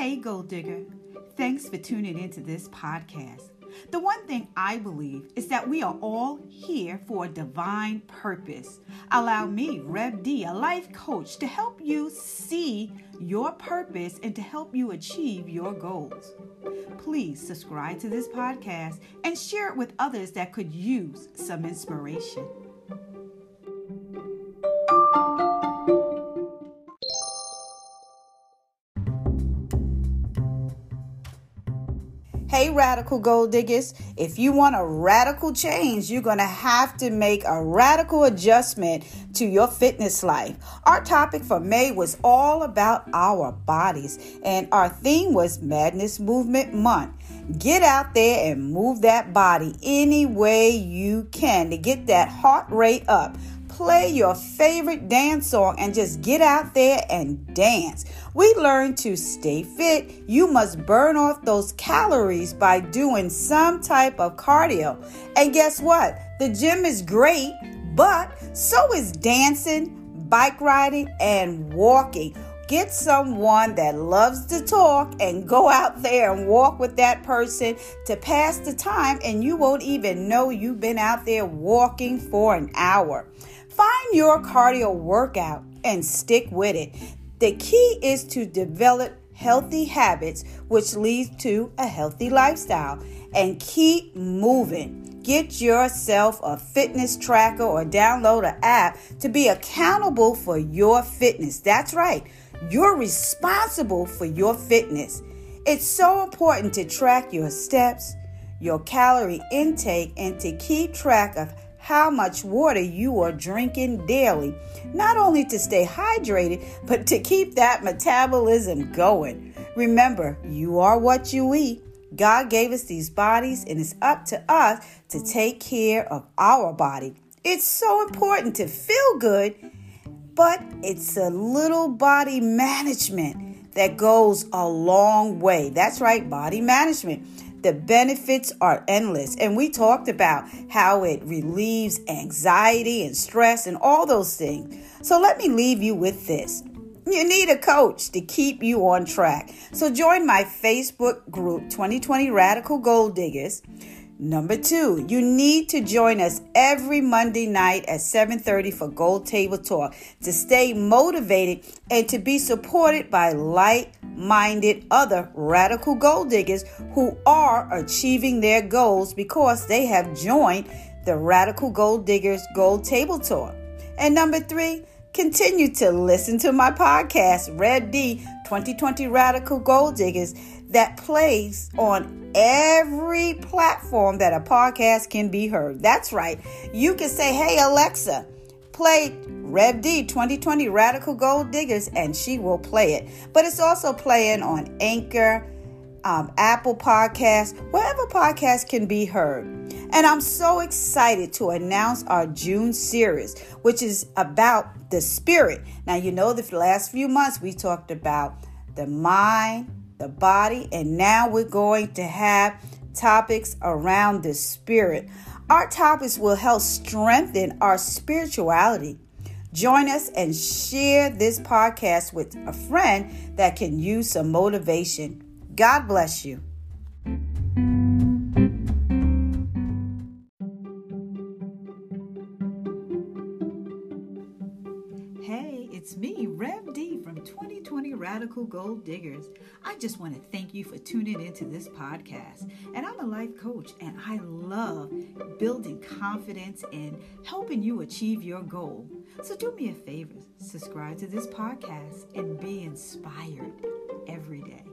Hey, Gold Digger. Thanks for tuning into this podcast. The one thing I believe is that we are all here for a divine purpose. Allow me, Rev D, a life coach, to help you see your purpose and to help you achieve your goals. Please subscribe to this podcast and share it with others that could use some inspiration. Hey, radical gold diggers, if you want a radical change, you're going to have to make a radical adjustment to your fitness life. Our topic for May was all about our bodies, and our theme was Madness Movement Month. Get out there and move that body any way you can to get that heart rate up play your favorite dance song and just get out there and dance. We learn to stay fit. You must burn off those calories by doing some type of cardio. And guess what? The gym is great, but so is dancing, bike riding, and walking. Get someone that loves to talk and go out there and walk with that person to pass the time, and you won't even know you've been out there walking for an hour. Find your cardio workout and stick with it. The key is to develop healthy habits, which leads to a healthy lifestyle, and keep moving. Get yourself a fitness tracker or download an app to be accountable for your fitness. That's right, you're responsible for your fitness. It's so important to track your steps, your calorie intake, and to keep track of how much water you are drinking daily, not only to stay hydrated, but to keep that metabolism going. Remember, you are what you eat. God gave us these bodies, and it's up to us to take care of our body. It's so important to feel good, but it's a little body management that goes a long way. That's right, body management. The benefits are endless. And we talked about how it relieves anxiety and stress and all those things. So let me leave you with this. You need a coach to keep you on track. So join my Facebook group, 2020 Radical Gold Diggers. Number two, you need to join us every Monday night at 7:30 for Gold Table Talk to stay motivated and to be supported by like-minded other radical gold diggers who are achieving their goals because they have joined the Radical Gold Diggers Gold Table Tour. And number three, continue to listen to my podcast, Rev D 2020 Radical Gold Diggers, that plays on every platform that a podcast can be heard. That's right. You can say, hey, Alexa, play Rev D 2020 Radical Gold Diggers, and she will play it. But it's also playing on Anchor, um, Apple Podcasts, wherever podcasts can be heard. And I'm so excited to announce our June series, which is about the spirit. Now, you know, the last few months we talked about the mind, the body, and now we're going to have topics around the spirit. Our topics will help strengthen our spirituality. Join us and share this podcast with a friend that can use some motivation. God bless you. It's me, Rev D from 2020 Radical Gold Diggers. I just want to thank you for tuning into this podcast. And I'm a life coach, and I love building confidence and helping you achieve your goal. So do me a favor subscribe to this podcast and be inspired every day.